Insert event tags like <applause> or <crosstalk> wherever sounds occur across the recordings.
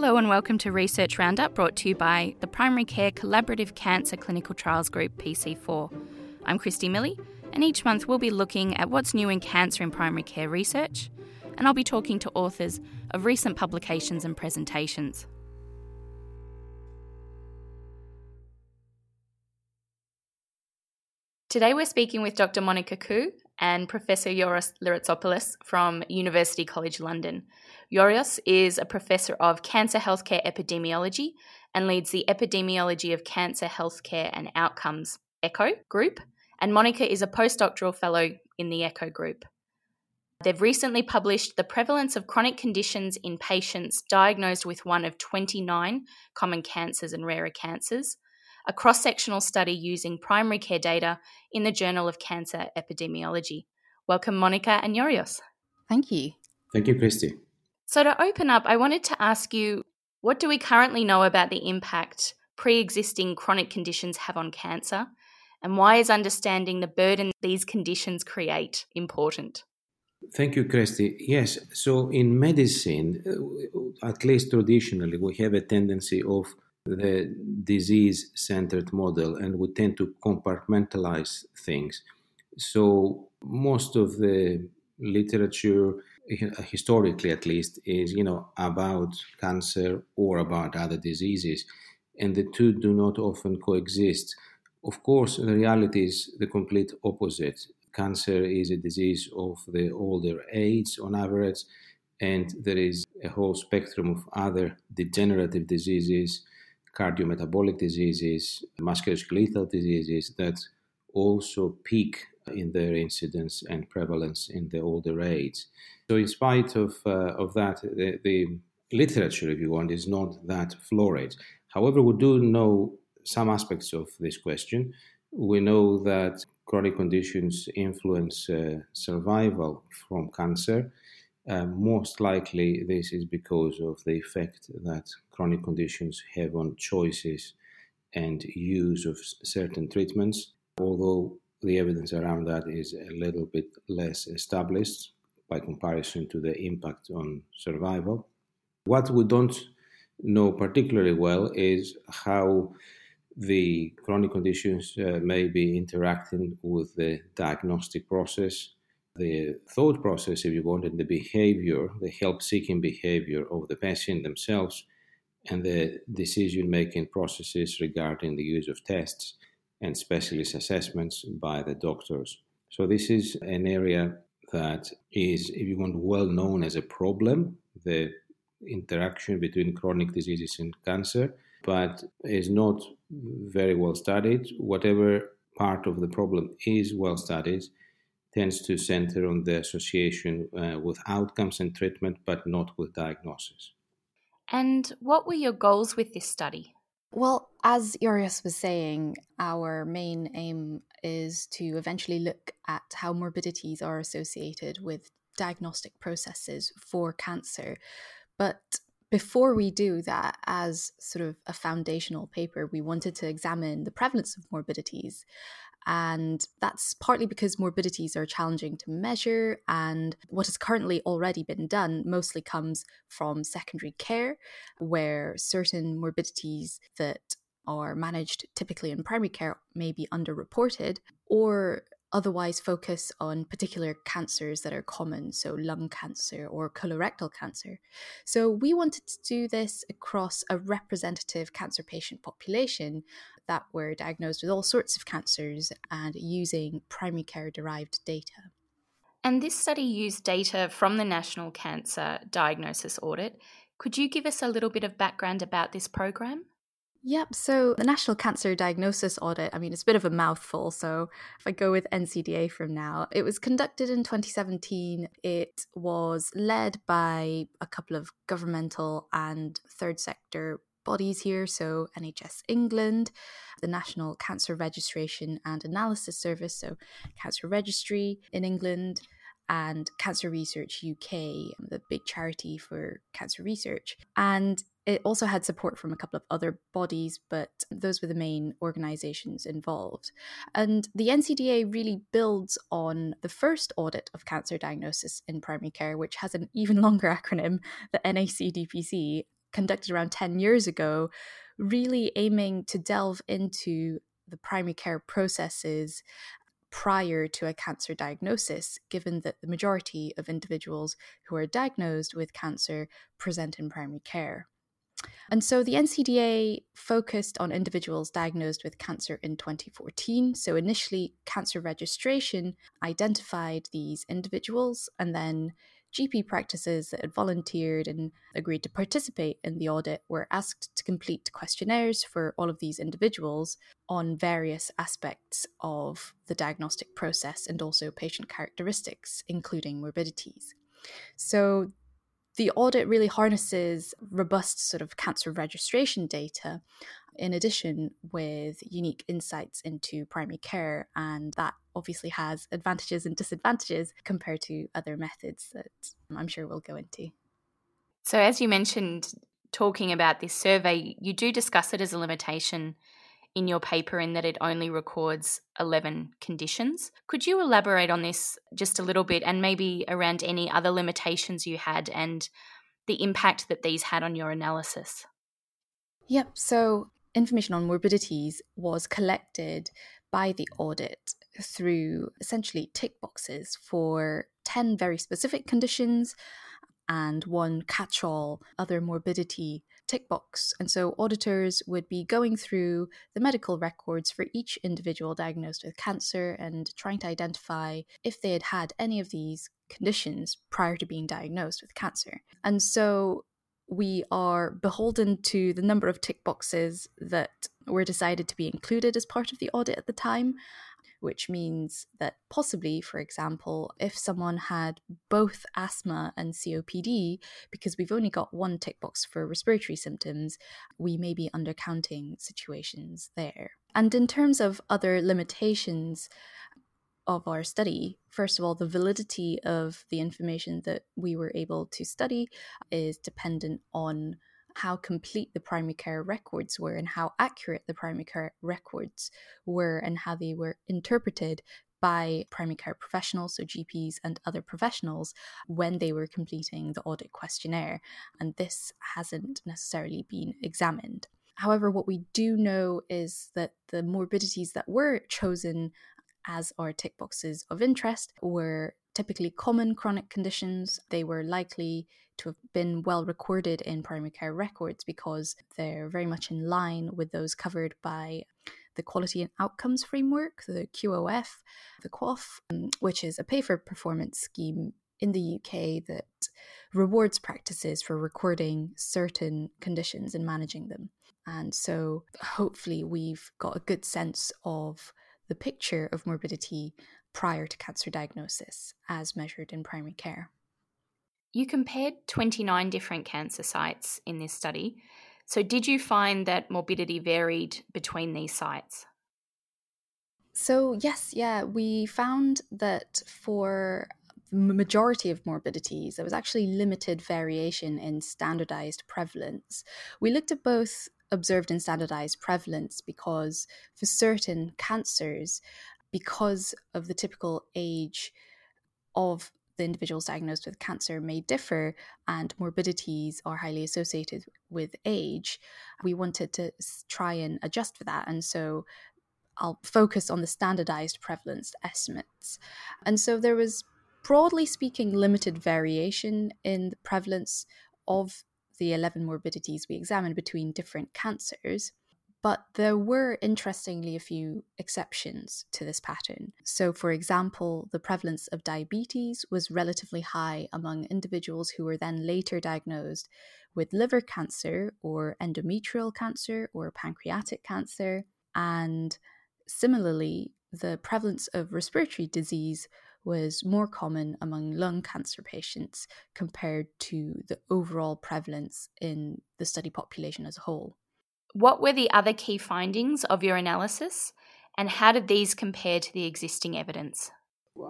Hello and welcome to Research Roundup brought to you by the Primary Care Collaborative Cancer Clinical Trials Group PC4. I'm Christy Millie, and each month we'll be looking at what's new in cancer in primary care research, and I'll be talking to authors of recent publications and presentations. Today we're speaking with Dr. Monica Koo and Professor Yorios Lyratzopoulos from University College London. Yorios is a professor of cancer healthcare epidemiology and leads the Epidemiology of Cancer Healthcare and Outcomes ECHO group, and Monica is a postdoctoral fellow in the ECHO group. They've recently published The Prevalence of Chronic Conditions in Patients Diagnosed with One of 29 Common Cancers and Rarer Cancers, a cross sectional study using primary care data in the Journal of Cancer Epidemiology. Welcome, Monica and Yorios. Thank you. Thank you, Christy. So, to open up, I wanted to ask you what do we currently know about the impact pre existing chronic conditions have on cancer? And why is understanding the burden these conditions create important? Thank you, Christy. Yes, so in medicine, uh, at least traditionally, we have a tendency of the disease centered model and we tend to compartmentalize things. So most of the literature historically at least is you know about cancer or about other diseases and the two do not often coexist of course the reality is the complete opposite cancer is a disease of the older age on average and there is a whole spectrum of other degenerative diseases cardiometabolic diseases, musculoskeletal diseases that also peak in their incidence and prevalence in the older age. So, in spite of, uh, of that, the, the, literature, if you want, is not that florid. However, we do know some aspects of this question. We know that chronic conditions influence uh, survival from cancer. Uh, most likely, this is because of the effect that chronic conditions have on choices and use of certain treatments, although the evidence around that is a little bit less established by comparison to the impact on survival. What we don't know particularly well is how the chronic conditions uh, may be interacting with the diagnostic process the thought process, if you want, and the behavior, the help seeking behavior of the patient themselves, and the decision making processes regarding the use of tests and specialist assessments by the doctors. So, this is an area that is, if you want, well known as a problem the interaction between chronic diseases and cancer, but is not very well studied. Whatever part of the problem is well studied, tends to center on the association uh, with outcomes and treatment, but not with diagnosis. And what were your goals with this study? Well, as Yorios was saying, our main aim is to eventually look at how morbidities are associated with diagnostic processes for cancer. But before we do that, as sort of a foundational paper, we wanted to examine the prevalence of morbidities and that's partly because morbidities are challenging to measure. And what has currently already been done mostly comes from secondary care, where certain morbidities that are managed typically in primary care may be underreported, or otherwise focus on particular cancers that are common, so lung cancer or colorectal cancer. So we wanted to do this across a representative cancer patient population that were diagnosed with all sorts of cancers and using primary care derived data. And this study used data from the National Cancer Diagnosis Audit. Could you give us a little bit of background about this program? Yep. So the National Cancer Diagnosis Audit, I mean, it's a bit of a mouthful. So if I go with NCDA from now, it was conducted in 2017. It was led by a couple of governmental and third sector bodies here. So NHS England, the National Cancer Registration and Analysis Service, so Cancer Registry in England, and Cancer Research UK, the big charity for cancer research. And it also had support from a couple of other bodies, but those were the main organizations involved. And the NCDA really builds on the first audit of cancer diagnosis in primary care, which has an even <laughs> longer acronym, the NACDPC. conducted around 10 years ago, really aiming to delve into the primary care processes prior to a cancer diagnosis, given that the majority of individuals who are diagnosed with cancer present in primary care. And so the NCDA focused on individuals diagnosed with cancer in 2014. So initially, cancer registration identified these individuals, and then GP practices that had volunteered and agreed to participate in the audit were asked to complete questionnaires for all of these individuals on various aspects of the diagnostic process and also patient characteristics, including morbidities. So the audit really harnesses robust sort of cancer registration data in addition with unique insights into primary care and that obviously has advantages and disadvantages compared to other methods that i'm sure we'll go into. So as you mentioned talking about this survey you do discuss it as a limitation in your paper in that it only records 11 conditions. Could you elaborate on this just a little bit and maybe around any other limitations you had and the impact that these had on your analysis? Yep. So, information on morbidities was collected by the audit through essentially tick boxes for 10 very specific conditions and one catch all other morbidity tick box. And so auditors would be going through the medical records for each individual diagnosed with cancer and trying to identify if they had had any of these conditions prior to being diagnosed with cancer. And so we are beholden to the number of tick boxes that were decided to be included as part of the audit at the time which means that possibly, for example, if someone had both asthma and COPD, because we've only got one tick box for respiratory symptoms, we may be undercounting situations there. And in terms of other limitations, of our study. First of all, the validity of the information that we were able to study is dependent on how complete the primary care records were and how accurate the primary care records were and how they were interpreted by primary care professionals, so GPs and other professionals, when they were completing the audit questionnaire. And this hasn't necessarily been examined. However, what we do know is that the morbidities that were chosen as our tick boxes of interest were typically common chronic conditions. They were likely to have been well recorded in primary care records because they're very much in line with those covered by the Quality and Outcomes Framework, the QOF, the QOF, um, which is a pay for performance scheme in the UK that rewards practices for recording certain conditions and managing them. And so hopefully we've got a good sense of the picture of morbidity prior to cancer diagnosis as measured in primary care. You compared 29 different cancer sites in this study. So, did you find that morbidity varied between these sites? So, yes, yeah, we found that for the majority of morbidities, there was actually limited variation in standardized prevalence. We looked at both observed and standardized prevalence because for certain cancers, because of the typical age of the individuals diagnosed with cancer may differ and morbidities are highly associated with age, we wanted to try and adjust for that. And so I'll focus on the standardized prevalence estimates. And so there was, broadly speaking, limited variation in the prevalence of the 11 morbidities we examined between different cancers. But there were interestingly a few exceptions to this pattern. So, for example, the prevalence of diabetes was relatively high among individuals who were then later diagnosed with liver cancer or endometrial cancer or pancreatic cancer. And similarly, the prevalence of respiratory disease was more common among lung cancer patients compared to the overall prevalence in the study population as a whole. What were the other key findings of your analysis, and how did these compare to the existing evidence?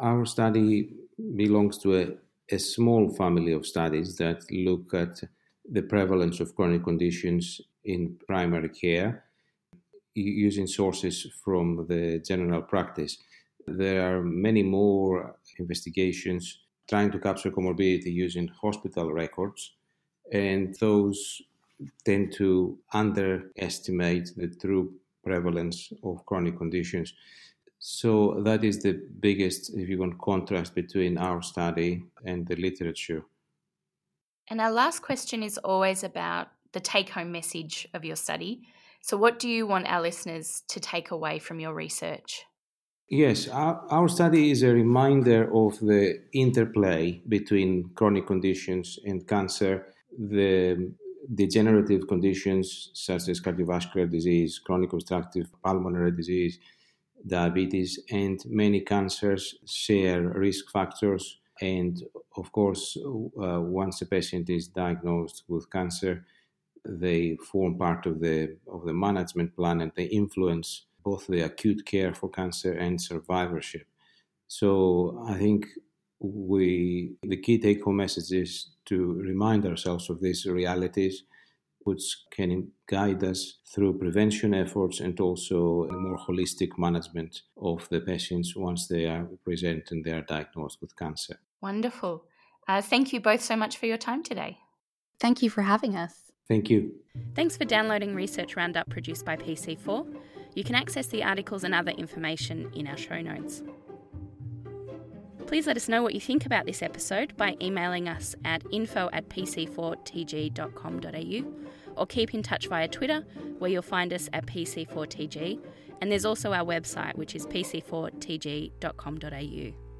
Our study belongs to a, a small family of studies that look at the prevalence of chronic conditions in primary care using sources from the general practice. There are many more investigations trying to capture comorbidity using hospital records, and those tend to underestimate the true prevalence of chronic conditions. So that is the biggest, if you want, contrast between our study and the literature. And our last question is always about the take home message of your study. So, what do you want our listeners to take away from your research? Yes, our, our study is a reminder of the interplay between chronic conditions and cancer, the degenerative conditions such as cardiovascular disease, chronic obstructive pulmonary disease, diabetes, and many cancers share risk factors. And of course, uh, once a patient is diagnosed with cancer, they form part of the of the management plan and they influence both the acute care for cancer and survivorship. So I think we the key take home message is to remind ourselves of these realities which can guide us through prevention efforts and also a more holistic management of the patients once they are present and they are diagnosed with cancer. Wonderful. Uh, thank you both so much for your time today. Thank you for having us. Thank you. Thanks for downloading Research Roundup produced by PC4. You can access the articles and other information in our show notes. Please let us know what you think about this episode by emailing us at info at pc4tg.com.au or keep in touch via Twitter, where you'll find us at PC4TG. And there's also our website, which is pc4tg.com.au.